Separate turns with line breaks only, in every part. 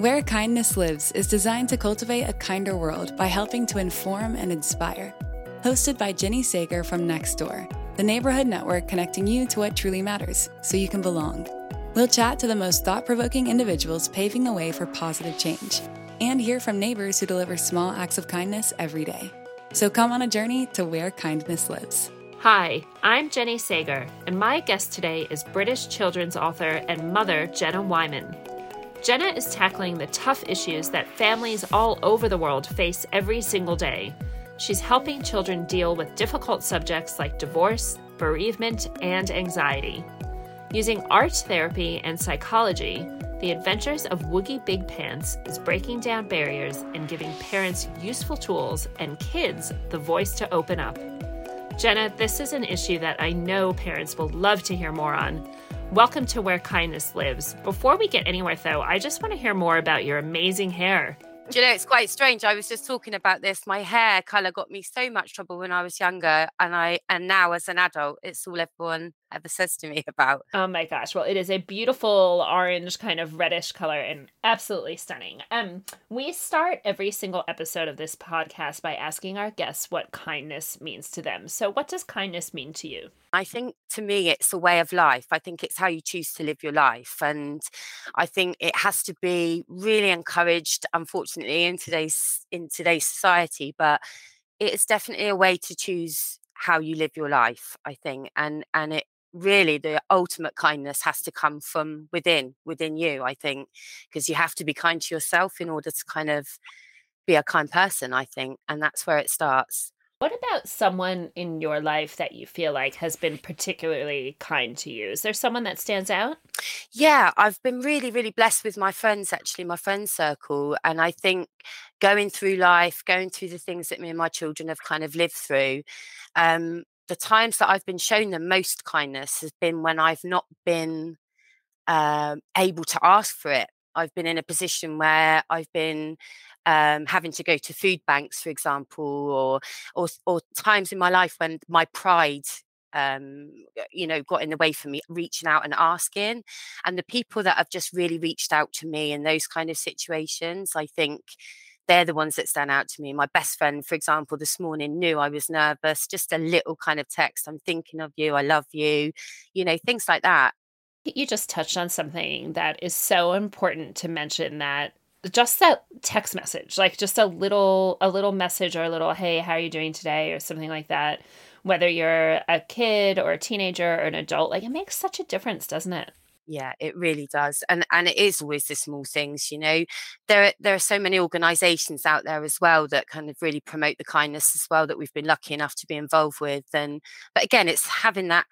Where Kindness Lives is designed to cultivate a kinder world by helping to inform and inspire. Hosted by Jenny Sager from Nextdoor, the neighborhood network connecting you to what truly matters so you can belong. We'll chat to the most thought provoking individuals paving the way for positive change and hear from neighbors who deliver small acts of kindness every day. So come on a journey to where kindness lives.
Hi, I'm Jenny Sager, and my guest today is British children's author and mother Jenna Whyman. Jenna is tackling the tough issues that families all over the world face every single day. She's helping children deal with difficult subjects like divorce, bereavement, and anxiety. Using art therapy and psychology, the Adventures of Woogie Big Pants is breaking down barriers and giving parents useful tools and kids the voice to open up. Jenna, this is an issue that I know parents will love to hear more on. Welcome to Where Kindness Lives. Before we get anywhere, though, I just want to hear more about your amazing hair.
Do you know, it's quite strange. I was just talking about this. My hair color got me so much trouble when I was younger, and I and now as an adult, it's all everyone ever says to me about.
Oh my gosh. Well, it is a beautiful orange kind of reddish color and absolutely stunning. Um we start every single episode of this podcast by asking our guests what kindness means to them. So, what does kindness mean to you?
I think to me it's a way of life. I think it's how you choose to live your life and I think it has to be really encouraged unfortunately in today's in today's society, but it's definitely a way to choose how you live your life i think and and it really the ultimate kindness has to come from within within you i think because you have to be kind to yourself in order to kind of be a kind person i think and that's where it starts
what about someone in your life that you feel like has been particularly kind to you? Is there someone that stands out?
Yeah, I've been really, really blessed with my friends, actually, my friend circle. And I think going through life, going through the things that me and my children have kind of lived through, um, the times that I've been shown the most kindness has been when I've not been um, able to ask for it. I've been in a position where I've been um, having to go to food banks, for example, or, or or times in my life when my pride um, you know, got in the way for me reaching out and asking. And the people that have just really reached out to me in those kind of situations, I think they're the ones that stand out to me. My best friend, for example, this morning knew I was nervous, just a little kind of text, I'm thinking of you, I love you, you know, things like that.
You just touched on something that is so important to mention that just that text message, like just a little a little message or a little hey, how are you doing today or something like that, whether you're a kid or a teenager or an adult, like it makes such a difference, doesn't it?
Yeah it really does and and it is always the small things you know? There there are so many organizations out there as well that kind of really promote the kindness as well that we've been lucky enough to be involved with and but again it's having that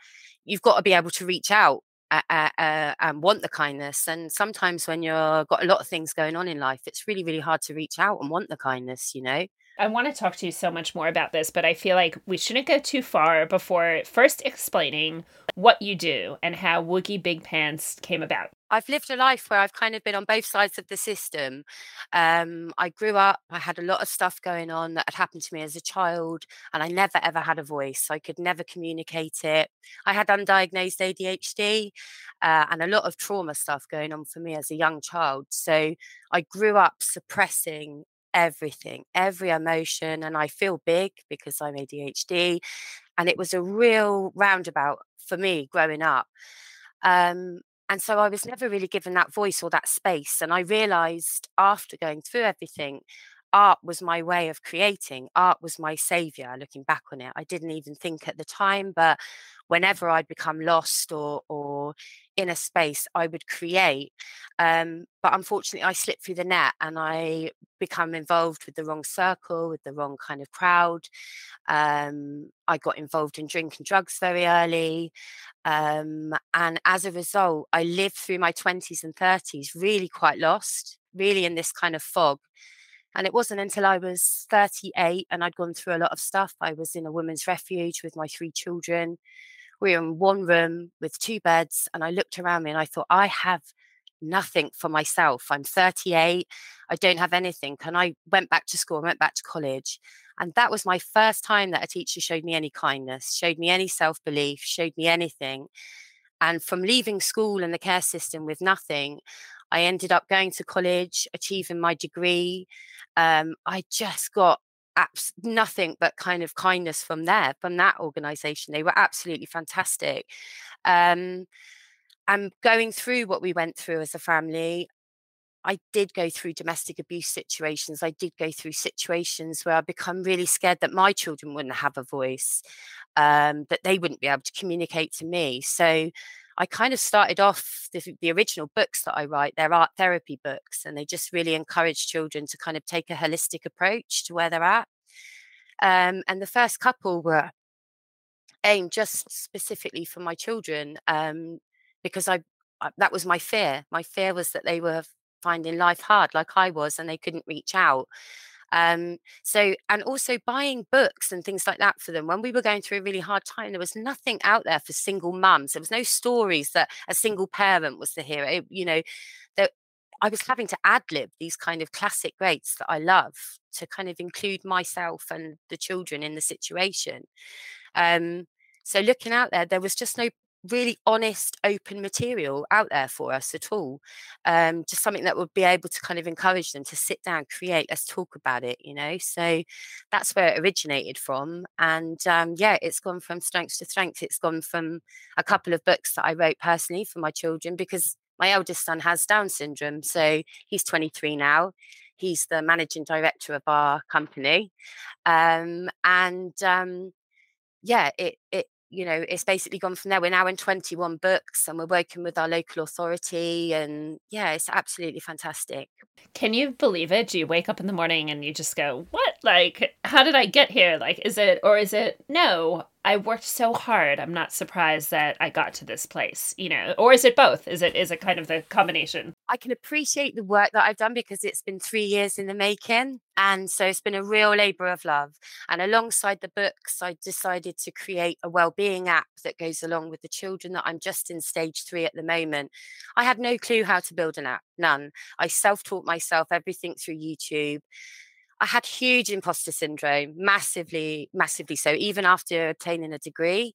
you've got to be able to reach out uh, uh, and want the kindness and sometimes when you've got a lot of things going on in life it's really really hard to reach out and want the kindness you know
I want to talk to you so much more about this, but I feel like we shouldn't go too far before first explaining what you do and how Woogie Big Pants came about.
I've lived a life where I've kind of been on both sides of the system. Um, I grew up, I had a lot of stuff going on that had happened to me as a child, and I never ever had a voice. I could never communicate it. I had undiagnosed ADHD uh, and a lot of trauma stuff going on for me as a young child. So I grew up suppressing everything, every emotion. And I feel big because I'm ADHD. And it was a real roundabout for me growing up. Um, and so I was never really given that voice or that space. And I realized after going through everything, art was my way of creating. Art was my savior, looking back on it. I didn't even think at the time, but whenever I'd become lost or or in a space, I would create. Um, but unfortunately, I slipped through the net and I become involved with the wrong circle, with the wrong kind of crowd. Um, I got involved in drinking drugs very early. Um, and as a result, I lived through my 20s and 30s really quite lost, really in this kind of fog. And it wasn't until I was 38 and I'd gone through a lot of stuff. I was in a women's refuge with my three children. We were in one room with two beds and i looked around me and i thought i have nothing for myself. I'm 38 i don't have anything. And i went back to school I went back to college. And that was my first time that a teacher showed me any kindness showed me any self-belief showed me anything. And from leaving school and the care system with nothing I ended up going to college, achieving my degree. Um, I just got abs- nothing but kind of kindness from there, from that organization. They were absolutely fantastic. Um, and going through what we went through as a family, I did go through domestic abuse situations. I did go through situations where I become really scared that my children wouldn't have a voice, um, that they wouldn't be able to communicate to me. So I kind of started off the, the, original books that I write, they're art therapy books, and they just really encourage children to kind of take a holistic approach to where they're at. Um, and the first couple were aimed just specifically for my children um, because I, I that was my fear. My fear was that they were finding life hard like I was and they couldn't reach out. Um, so, and also buying books and things like that for them. When we were going through a really hard time, there was nothing out there for single mums. There was no stories that a single parent was the hero. You know, that I was having to ad lib these kind of classic greats that I love to kind of include myself and the children in the situation. Um, so looking out there, there was just no really honest, open material out there for us at all. Um, just something that would be able to kind of encourage them to sit down, create, let's talk about it, you know. So that's where it originated from. And um, yeah, it's gone from strength to strength. It's gone from a couple of books that I wrote personally for my children because my eldest son has Down syndrome. So he's 23 now. He's the managing director of our company. Um, and um, yeah, it, it you know, it's basically gone from there. We're now in 21 books and we're working with our local authority. And yeah, it's absolutely fantastic.
Can you believe it? Do you wake up in the morning and you just go, what? Like, how did I get here? Like, is it, or is it, no, I worked so hard. I'm not surprised that I got to this place, you know, or is it both? Is it is it kind of the combination?
I can appreciate the work that I've done because it's been three years in the making. And so it's been a real labor of love. And alongside the books, I decided to create a well-being app that goes along with the children that I'm just in stage three at the moment. I had no clue how to build an app, none. I self-taught myself everything through YouTube. I had huge imposter syndrome, massively, massively so, even after obtaining a degree.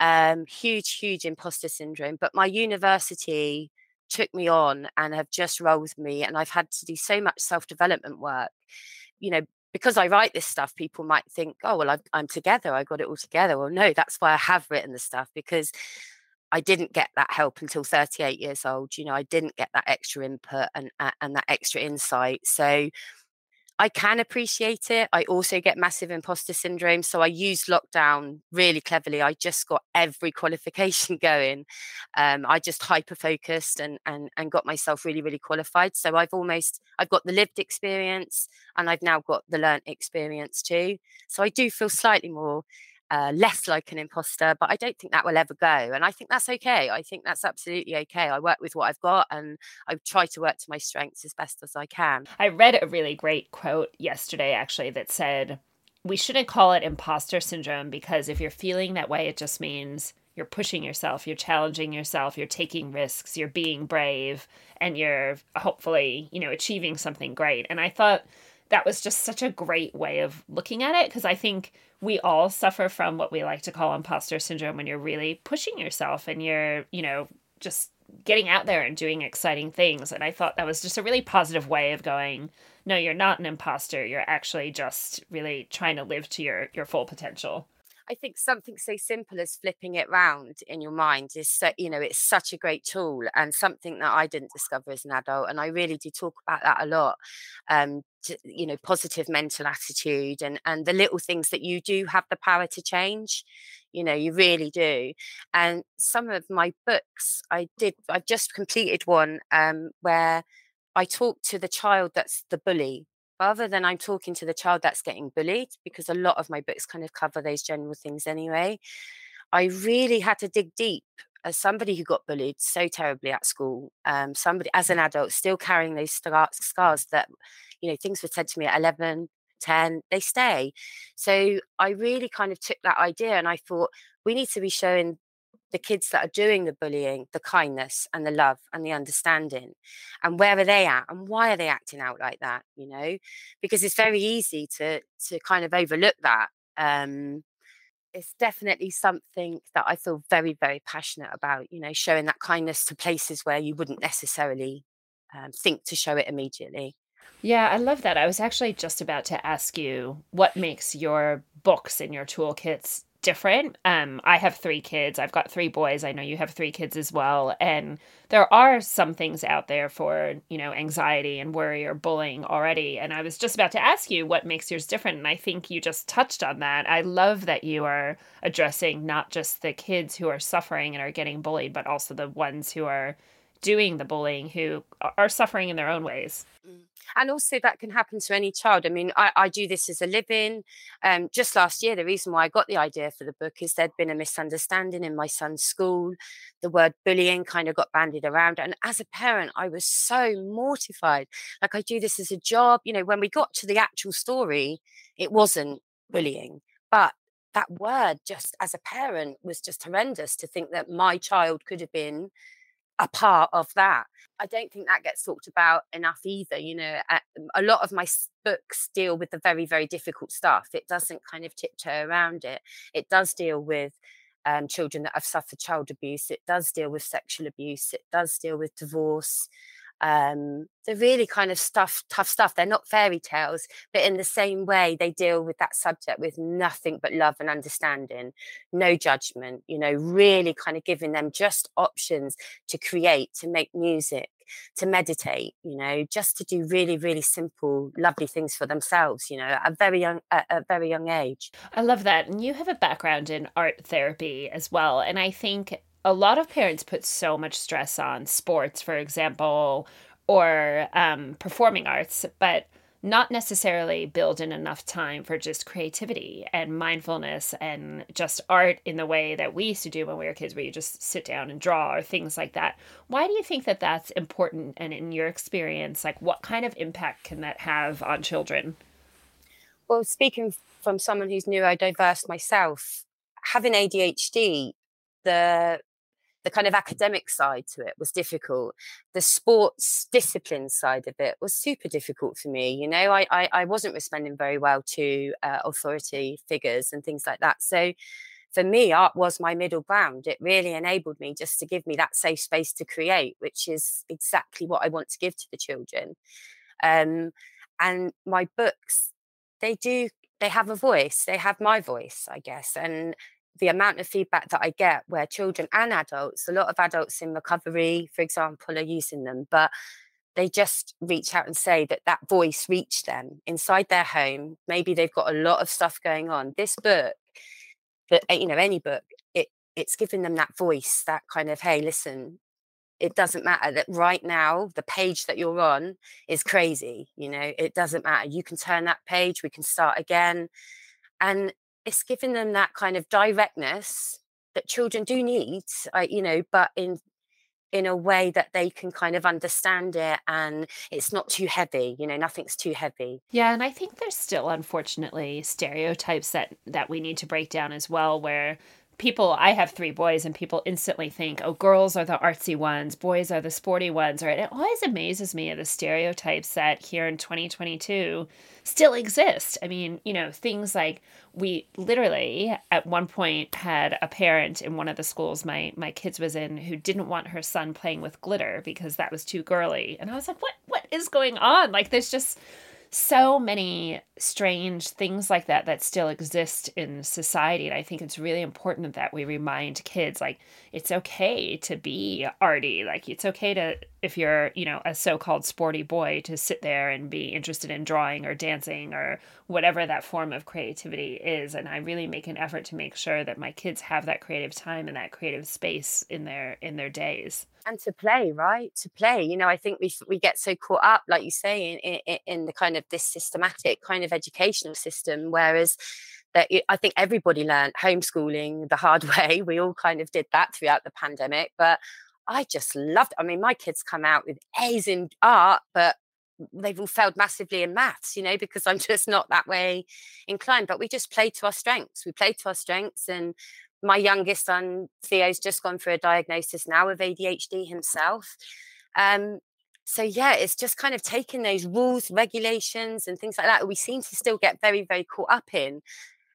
Um, huge, huge imposter syndrome. But my university took me on and have just rolled with me. And I've had to do so much self development work. You know, because I write this stuff, people might think, oh, well, I'm, I'm together. I got it all together. Well, no, that's why I have written the stuff because I didn't get that help until 38 years old. You know, I didn't get that extra input and, and that extra insight. So, I can appreciate it. I also get massive imposter syndrome. So I used lockdown really cleverly. I just got every qualification going. Um, I just hyper focused and, and, and got myself really, really qualified. So I've almost, I've got the lived experience and I've now got the learnt experience too. So I do feel slightly more uh, less like an imposter, but I don't think that will ever go. And I think that's okay. I think that's absolutely okay. I work with what I've got and I try to work to my strengths as best as I can.
I read a really great quote yesterday, actually, that said, we shouldn't call it imposter syndrome because if you're feeling that way, it just means you're pushing yourself, you're challenging yourself, you're taking risks, you're being brave, and you're hopefully, you know, achieving something great. And I thought that was just such a great way of looking at it because I think we all suffer from what we like to call imposter syndrome when you're really pushing yourself and you're, you know, just getting out there and doing exciting things. And I thought that was just a really positive way of going, no, you're not an imposter. You're actually just really trying to live to your your full potential.
I think something so simple as flipping it round in your mind is so, you know, it's such a great tool and something that I didn't discover as an adult. And I really do talk about that a lot. Um, you know, positive mental attitude and and the little things that you do have the power to change. You know, you really do. And some of my books, I did. I've just completed one um, where I talk to the child that's the bully rather than I'm talking to the child that's getting bullied, because a lot of my books kind of cover those general things anyway. I really had to dig deep as somebody who got bullied so terribly at school, um, somebody as an adult still carrying those scars that, you know, things were said to me at 11, 10, they stay. So I really kind of took that idea and I thought, we need to be showing the kids that are doing the bullying the kindness and the love and the understanding and where are they at and why are they acting out like that you know because it's very easy to to kind of overlook that um it's definitely something that I feel very, very passionate about, you know, showing that kindness to places where you wouldn't necessarily um, think to show it immediately.
Yeah, I love that. I was actually just about to ask you what makes your books and your toolkits different. Um, I have three kids. I've got three boys. I know you have three kids as well. And there are some things out there for, you know, anxiety and worry or bullying already. And I was just about to ask you what makes yours different. And I think you just touched on that. I love that you are addressing not just the kids who are suffering and are getting bullied, but also the ones who are doing the bullying who are suffering in their own ways.
And also, that can happen to any child. I mean, I, I do this as a living. Um, just last year, the reason why I got the idea for the book is there'd been a misunderstanding in my son's school. The word bullying kind of got bandied around. And as a parent, I was so mortified. Like, I do this as a job. You know, when we got to the actual story, it wasn't bullying. But that word, just as a parent, was just horrendous to think that my child could have been a part of that. I don't think that gets talked about enough either. You know, a lot of my books deal with the very, very difficult stuff. It doesn't kind of tiptoe around it. It does deal with um, children that have suffered child abuse. It does deal with sexual abuse. It does deal with divorce. Um, they're really kind of stuff, tough stuff. They're not fairy tales, but in the same way, they deal with that subject with nothing but love and understanding, no judgment, you know, really kind of giving them just options to create, to make music, to meditate, you know, just to do really, really simple, lovely things for themselves, you know, at a very young, at a very young age.
I love that. And you have a background in art therapy as well. And I think a lot of parents put so much stress on sports, for example, or um, performing arts, but not necessarily build in enough time for just creativity and mindfulness and just art in the way that we used to do when we were kids, where you just sit down and draw or things like that. Why do you think that that's important? And in your experience, like what kind of impact can that have on children?
Well, speaking from someone who's neurodiverse myself, having ADHD, the the kind of academic side to it was difficult. The sports discipline side of it was super difficult for me. You know, I I, I wasn't responding very well to uh, authority figures and things like that. So for me, art was my middle ground. It really enabled me just to give me that safe space to create, which is exactly what I want to give to the children. Um, and my books, they do they have a voice they have my voice i guess and the amount of feedback that I get where children and adults, a lot of adults in recovery, for example, are using them, but they just reach out and say that that voice reached them inside their home. Maybe they've got a lot of stuff going on. This book, but eh, you know, any book, it it's giving them that voice, that kind of, hey, listen, it doesn't matter that right now the page that you're on is crazy. You know, it doesn't matter. You can turn that page, we can start again. And it's giving them that kind of directness that children do need, you know, but in in a way that they can kind of understand it and it's not too heavy you know nothing's too heavy.
Yeah and i think there's still unfortunately stereotypes that that we need to break down as well where people i have three boys and people instantly think oh girls are the artsy ones boys are the sporty ones right? It always amazes me the stereotypes that here in 2022 still exist. I mean you know things like we literally at one point had a parent in one of the schools my my kids was in who didn't want her son playing with glitter because that was too girly. And i was like what what is going on? Like there's just so many strange things like that that still exist in society. And i think it's really important that we remind kids like it's okay to be arty. Like it's okay to if you're you know a so-called sporty boy to sit there and be interested in drawing or dancing or whatever that form of creativity is. And i really make an effort to make sure that my kids have that creative time and that creative space in their in their days.
And to play right? To play. You know i think we we get so caught up like you say in, in, in the kind of this systematic kind of educational system whereas that i think everybody learned homeschooling the hard way we all kind of did that throughout the pandemic but i just loved i mean my kids come out with a's in art but they've all failed massively in maths, you know, because I'm just not that way inclined. But we just play to our strengths. We play to our strengths, and my youngest son Theo's just gone through a diagnosis now of ADHD himself. Um, so yeah, it's just kind of taking those rules, regulations, and things like that. We seem to still get very, very caught up in,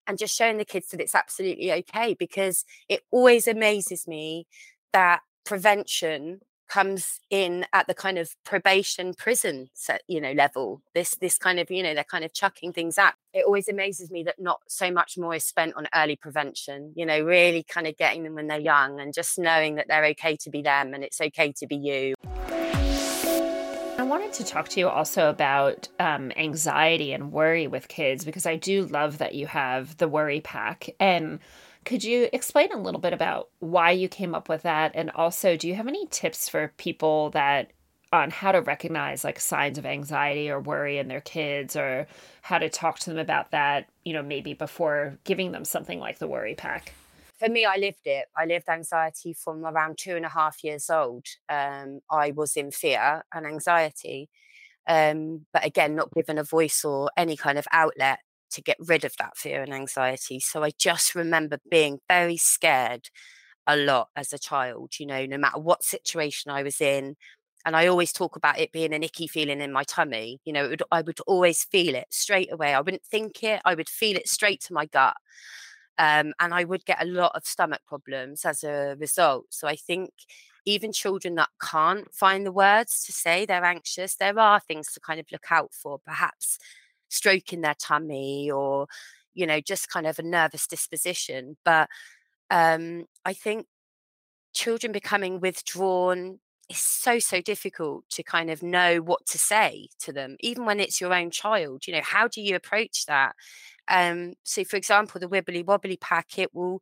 and just showing the kids that it's absolutely okay. Because it always amazes me that prevention comes in at the kind of probation prison set, you know level this this kind of you know they're kind of chucking things at it always amazes me that not so much more is spent on early prevention you know really kind of getting them when they're young and just knowing that they're okay to be them and it's okay to be you
wanted to talk to you also about um, anxiety and worry with kids because I do love that you have the worry pack and could you explain a little bit about why you came up with that? And also, do you have any tips for people that on how to recognize like signs of anxiety or worry in their kids or how to talk to them about that, you know, maybe before giving them something like the worry pack?
For me, I lived it. I lived anxiety from around two and a half years old. Um, I was in fear and anxiety. Um, but again, not given a voice or any kind of outlet to get rid of that fear and anxiety. So I just remember being very scared a lot as a child, you know, no matter what situation I was in. And I always talk about it being an icky feeling in my tummy. You know, would, I would always feel it straight away. I wouldn't think it, I would feel it straight to my gut. Um, and I would get a lot of stomach problems as a result. So I think even children that can't find the words to say they're anxious, there are things to kind of look out for. Perhaps stroking their tummy or you know just kind of a nervous disposition but um i think children becoming withdrawn is so so difficult to kind of know what to say to them even when it's your own child you know how do you approach that um so for example the wibbly wobbly pack it will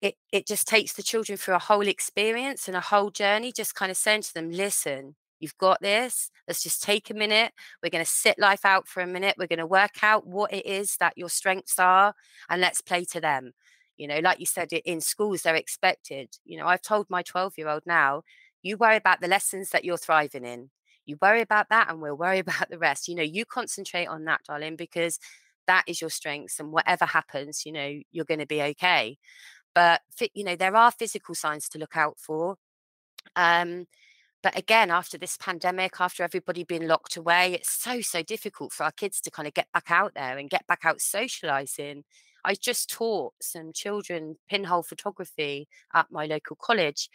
it it just takes the children through a whole experience and a whole journey just kind of saying to them listen You've got this. Let's just take a minute. We're going to sit life out for a minute. We're going to work out what it is that your strengths are and let's play to them. You know, like you said, in schools, they're expected. You know, I've told my 12 year old now, you worry about the lessons that you're thriving in. You worry about that and we'll worry about the rest. You know, you concentrate on that, darling, because that is your strengths. And whatever happens, you know, you're going to be okay. But, you know, there are physical signs to look out for. Um, but again, after this pandemic, after everybody being locked away, it's so, so difficult for our kids to kind of get back out there and get back out socializing. I just taught some children pinhole photography at my local college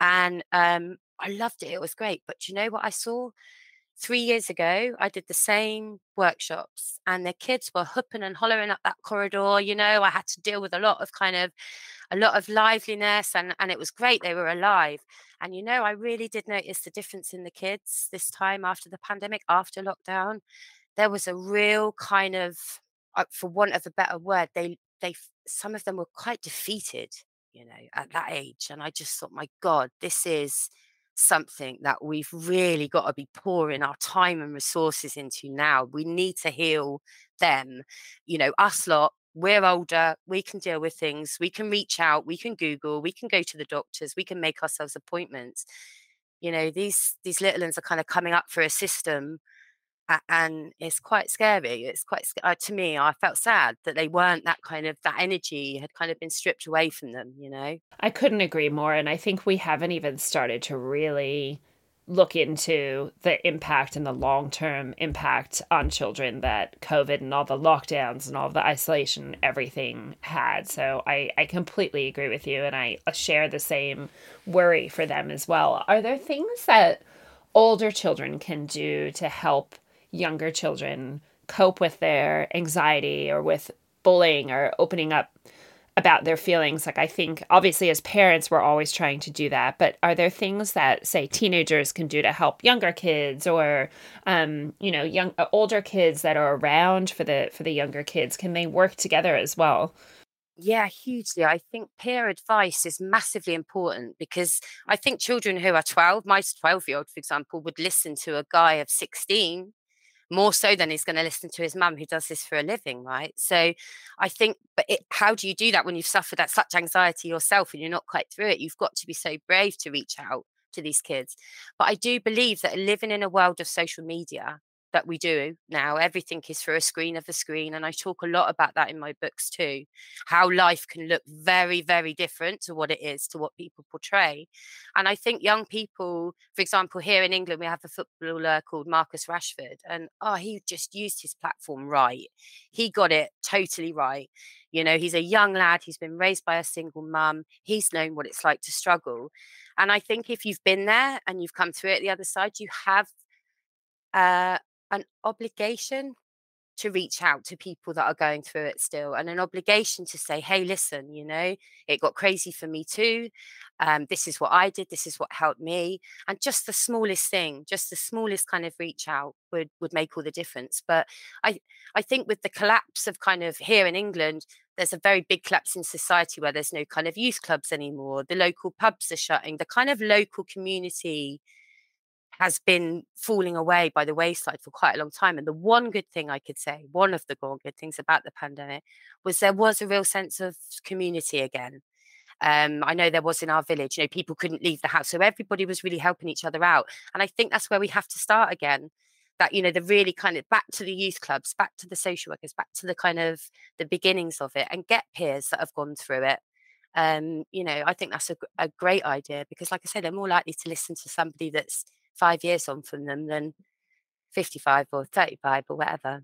and um, I loved it. It was great. But you know what I saw? Three years ago, I did the same workshops and the kids were hooping and hollering up that corridor. You know, I had to deal with a lot of kind of a lot of liveliness and, and it was great. They were alive. And, you know, I really did notice the difference in the kids this time after the pandemic, after lockdown. There was a real kind of, Uh, for want of a better word, they, they, some of them were quite defeated, you know, at that age. And I just thought, my God, this is something that we've really got to be pouring our time and resources into now. We need to heal them. You know, us lot we're older, we can deal with things, we can reach out, we can Google, we can go to the doctors, we can make ourselves appointments. You know, these these little ones are kind of coming up for a system and it's quite scary. It's quite uh, to me. I felt sad that they weren't that kind of that energy had kind of been stripped away from them. You know,
I couldn't agree more, and I think we haven't even started to really look into the impact and the long term impact on children that COVID and all the lockdowns and all the isolation, everything had. So I, I completely agree with you and I share the same worry for them as well. Are there things that older children can do to help younger children cope with their anxiety or with bullying or opening up about their feelings. Like i think obviously as parents we're always trying to do that but are there things that say teenagers can do to help younger kids or um, you know young uh, older kids that are around for the for the younger kids? Can they work together as well?
Yeah, hugely. I think peer advice is massively important because I think children who are 12, my 12 year old, for example, would listen to a guy of 16 more so than he's going to listen to his mum who does this for a living right? So i think but it, how do you do that when you've suffered that such anxiety yourself and you're not quite through it? You've got to be so brave to reach out to these kids. But i do believe that living in a world of social media that we do now. Everything is through a screen of a screen. And I talk a lot about that in my books too. How life can look very, very different to what it is, to what people portray. And I think young people, for example, here in England, we have a footballer called Marcus Rashford. And oh, he just used his platform right. He got it totally right. You know, he's a young lad, he's been raised by a single mum, he's known what it's like to struggle. And I think if you've been there and you've come through it the other side, you have uh, an obligation to reach out to people that are going through it still and an obligation to say hey listen you know it got crazy for me too. Um, this is what i did this is what helped me and just the smallest thing just the smallest kind of reach out would would make all the difference but i i think with the collapse of kind of here in england there's a very big collapse in society where there's no kind of youth clubs anymore the local pubs are shutting the kind of local community has been falling away by the wayside for quite a long time. And the one good thing I could say, one of the good things about the pandemic, was there was a real sense of community again. Um, I know there was in our village, you know, people couldn't leave the house. So everybody was really helping each other out. And I think that's where we have to start again. That, you know, the really kind of back to the youth clubs, back to the social workers, back to the kind of the beginnings of it and get peers that have gone through it um, you know, I think that's a, a, great idea because, like I said, they're more likely to listen to somebody that's five years on from them than 55 or 35 or whatever.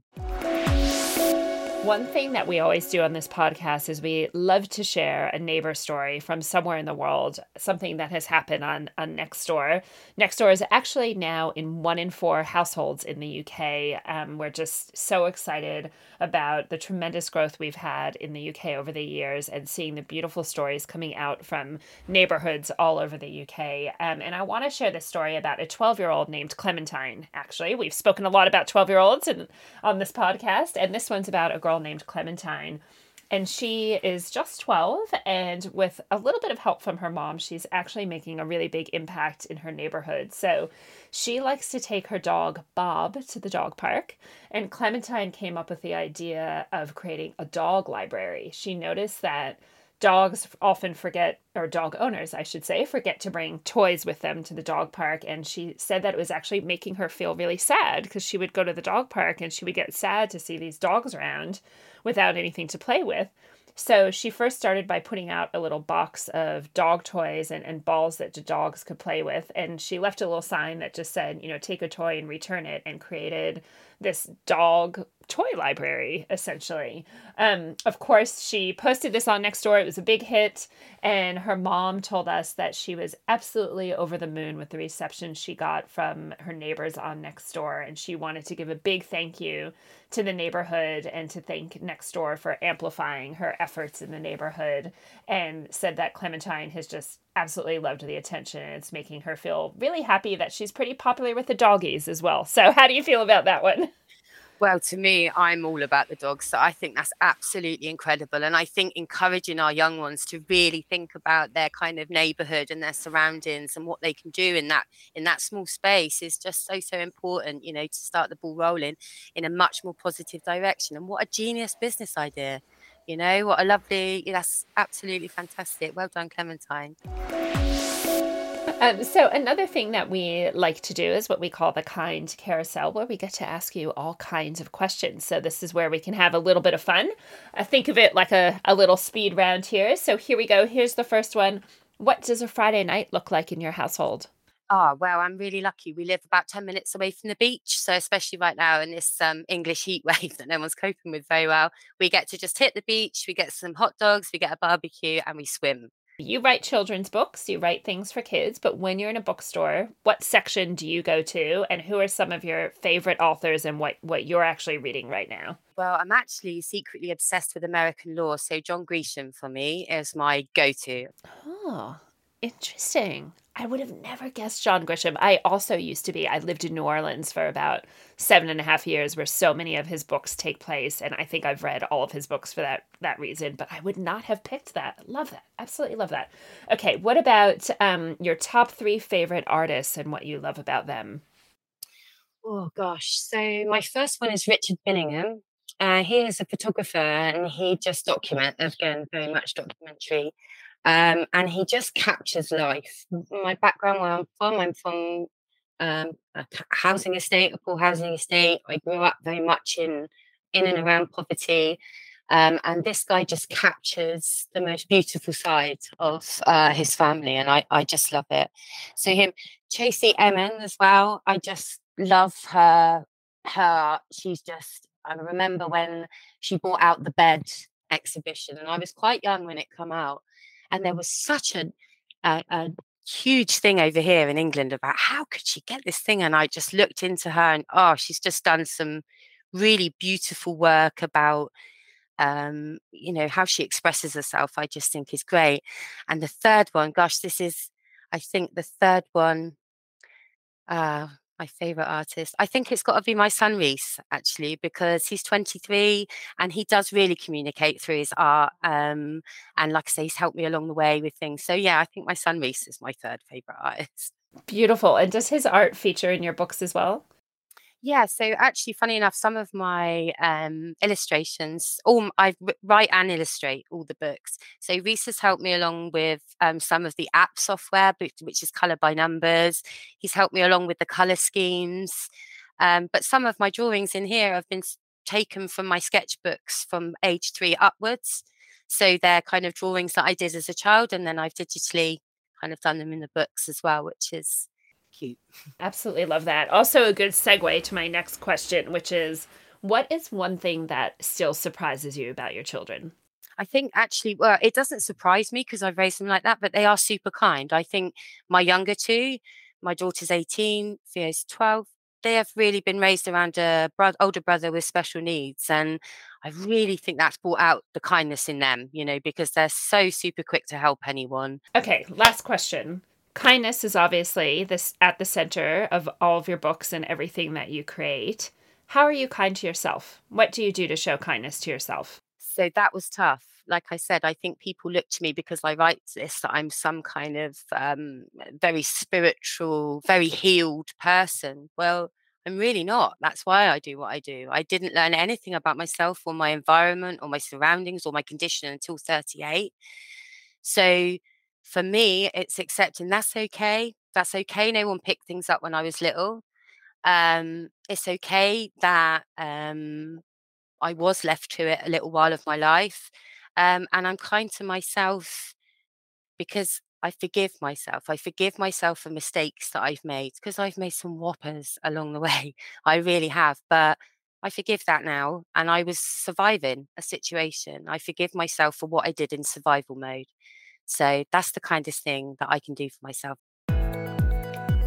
One thing that we always do on this podcast is we love to share a neighbor story from somewhere in the world, something that has happened on, on Nextdoor. Nextdoor is actually now in one in four households in the UK. Um, we're just so excited about the tremendous growth we've had in the UK over the years and seeing the beautiful stories coming out from neighborhoods all over the UK. Um, and I want to share this story about a 12 year old named Clementine. Actually, we've spoken a lot about 12 year olds on this podcast, and this one's about a girl girl named Clementine. And she is just 12, and with a little bit of help from her mom, she's actually making a really big impact in her neighborhood. So she likes to take her dog, Bob, to the dog park. And Clementine came up with the idea of creating a dog library. She noticed that dogs often forget, or dog owners, I should say, forget to bring toys with them to the dog park. And she said that it was actually making her feel really sad because she would go to the dog park and she would get sad to see these dogs around without anything to play with. So she first started by putting out a little box of dog toys and, and balls that the dogs could play with. And she left a little sign that just said, you know, take a toy and return it, and created this dog toy library essentially. Um, of course she posted this on nextdoor it was a big hit and her mom told us that she was absolutely over the moon with the reception she got from her neighbors on nextdoor and she wanted to give a big thank you to the neighborhood and to thank nextdoor for amplifying her efforts in the neighborhood and said that clementine has just absolutely loved the attention and it's making her feel really happy that she's pretty popular with the doggies as well so how do you feel about that one
well, to me, I'm all about the dogs. So I think that's absolutely incredible. And I think encouraging our young ones to really think about their kind of neighborhood and their surroundings and what they can do in that in that small space is just so so important, you know, to start the ball rolling in a much more positive direction. And what a genius business idea. You know, what a lovely that's absolutely fantastic. Well done, Clementine.
Um, so another thing that we like to do is what we call the kind carousel, where we get to ask you all kinds of questions. So this is where we can have a little bit of fun. Uh, think of it like a, a little speed round here. So here we go. Here's the first one. What does a Friday night look like in your household?
Oh, well, I'm really lucky. We live about 10 minutes away from the beach. So, especially right now in this um, English heat wave that no one's coping with very well, we get to just hit the beach, we get some hot dogs, we get a barbecue, and we swim.
You write children's books, you write things for kids, but when you're in a bookstore, what section do you go to and who are some of your favorite authors and what, what you're actually reading right now?
Well, I'm actually secretly obsessed with American law, so John Grisham for me is my go to.
Oh, interesting. I would have never guessed John Grisham. I also used to be, I lived in New Orleans for about seven and a half years where so many of his books take place. And I think I've read all of his books for that, that reason, but I would not have picked that. Love that. Absolutely love that. Okay. What about um, your top three favorite artists and what you love about them?
Oh, gosh. So my first one is Richard Billingham. Uh, he is a photographer and he just document, again, very much documentary. Um, and he just captures life. My background, where I'm from, I'm from um, a housing estate, a poor housing estate. I grew up very much in in and around poverty. Um, and this guy just captures the most beautiful side of uh, his family, and I, I just love it. So him, Tracey Emin as well. I just love her. Her, she's just. I remember when she brought out the bed exhibition, and I was quite young when it come out, and there was such a, a, a huge thing over here in England about how could she get this thing, and I just looked into her, and oh, she's just done some really beautiful work about um, you know, how she expresses herself, I just think is great. And the third one, gosh, this is, I think the third one, uh, my favorite artist. I think it's got to be my son Reese, actually, because he's 23 and he does really communicate through his art. Um, and like I say, he's helped me along the way with things. So yeah, I think my son Reese is my third favorite artist.
Beautiful. And does his art feature in your books as well?
Yeah, so actually, funny enough, some of my um, illustrations, all I write and illustrate all the books. So Reese has helped me along with um, some of the app software, which is color by numbers. He's helped me along with the color schemes. Um, but some of my drawings in here have been taken from my sketchbooks from age three upwards. So they're kind of drawings that I did as a child, and then I've digitally kind of done them in the books as well, which is cute.
Absolutely love that. Also, a good segue to my next question, which is what is one thing that still surprises you about your children?
I think actually, well, it doesn't surprise me because I've raised them like that, but they are super kind. I think my younger two, my daughter's 18, Theo's 12, they have really been raised around a bro- older brother with special needs. And I really think that's brought out the kindness in them, you know, because they're so super quick to help anyone.
Okay, last question kindness is obviously this at the center of all of your books and everything that you create. How are you kind to yourself? What do you do to show kindness to yourself?
So that was tough. Like I said, I think people look to me because I write this that I'm some kind of um, very spiritual, very healed person. Well, I'm really not. That's why I do what I do. I didn't learn anything about myself or my environment or my surroundings or my condition until 38. So for me, it's accepting that's okay. That's okay. No one picked things up when I was little. Um, it's okay that um, I was left to it a little while of my life. Um, and I'm kind to myself because I forgive myself. I forgive myself for mistakes that I've made because I've made some whoppers along the way. I really have. But I forgive that now. And I was surviving a situation. I forgive myself for what I did in survival mode. So that's the kindest thing that I can do for myself.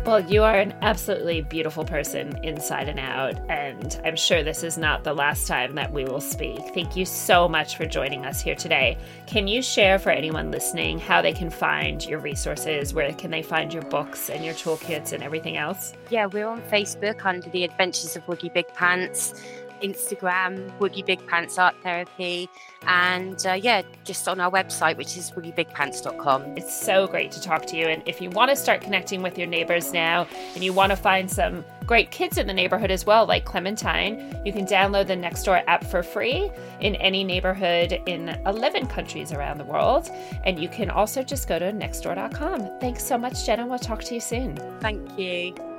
Well, you are an absolutely beautiful person inside and out, and I'm sure this is not the last time that we will speak. Thank you so much for joining us here today. Can you share for anyone listening how they can find your resources? Where can they find your books and your toolkits and everything else?
Yeah, we're on Facebook under the Adventures of Woogie Big Pants. Instagram, Woogie Big Pants Art Therapy, and uh, yeah, just on our website, which is woogiebigpants.com.
It's so great to talk to you. And if you want to start connecting with your neighbors now and you want to find some great kids in the neighborhood as well, like Clementine, you can download the Nextdoor app for free in any neighborhood in 11 countries around the world. And you can also just go to nextdoor.com. Thanks so much, Jenna. We'll talk to you soon.
Thank you.